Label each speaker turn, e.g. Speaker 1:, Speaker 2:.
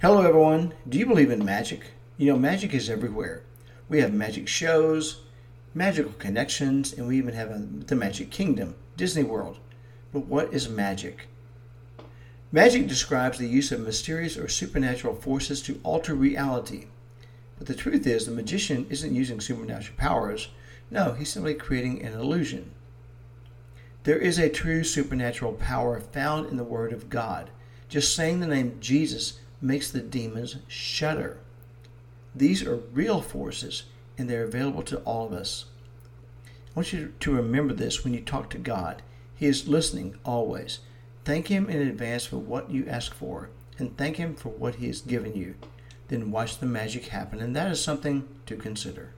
Speaker 1: Hello, everyone. Do you believe in magic? You know, magic is everywhere. We have magic shows, magical connections, and we even have a, the Magic Kingdom, Disney World. But what is magic? Magic describes the use of mysterious or supernatural forces to alter reality. But the truth is, the magician isn't using supernatural powers. No, he's simply creating an illusion. There is a true supernatural power found in the Word of God. Just saying the name Jesus makes the demons shudder. These are real forces, and they're available to all of us. I want you to remember this when you talk to God. He is listening always. Thank Him in advance for what you ask for, and thank Him for what He has given you. Then watch the magic happen, and that is something to consider.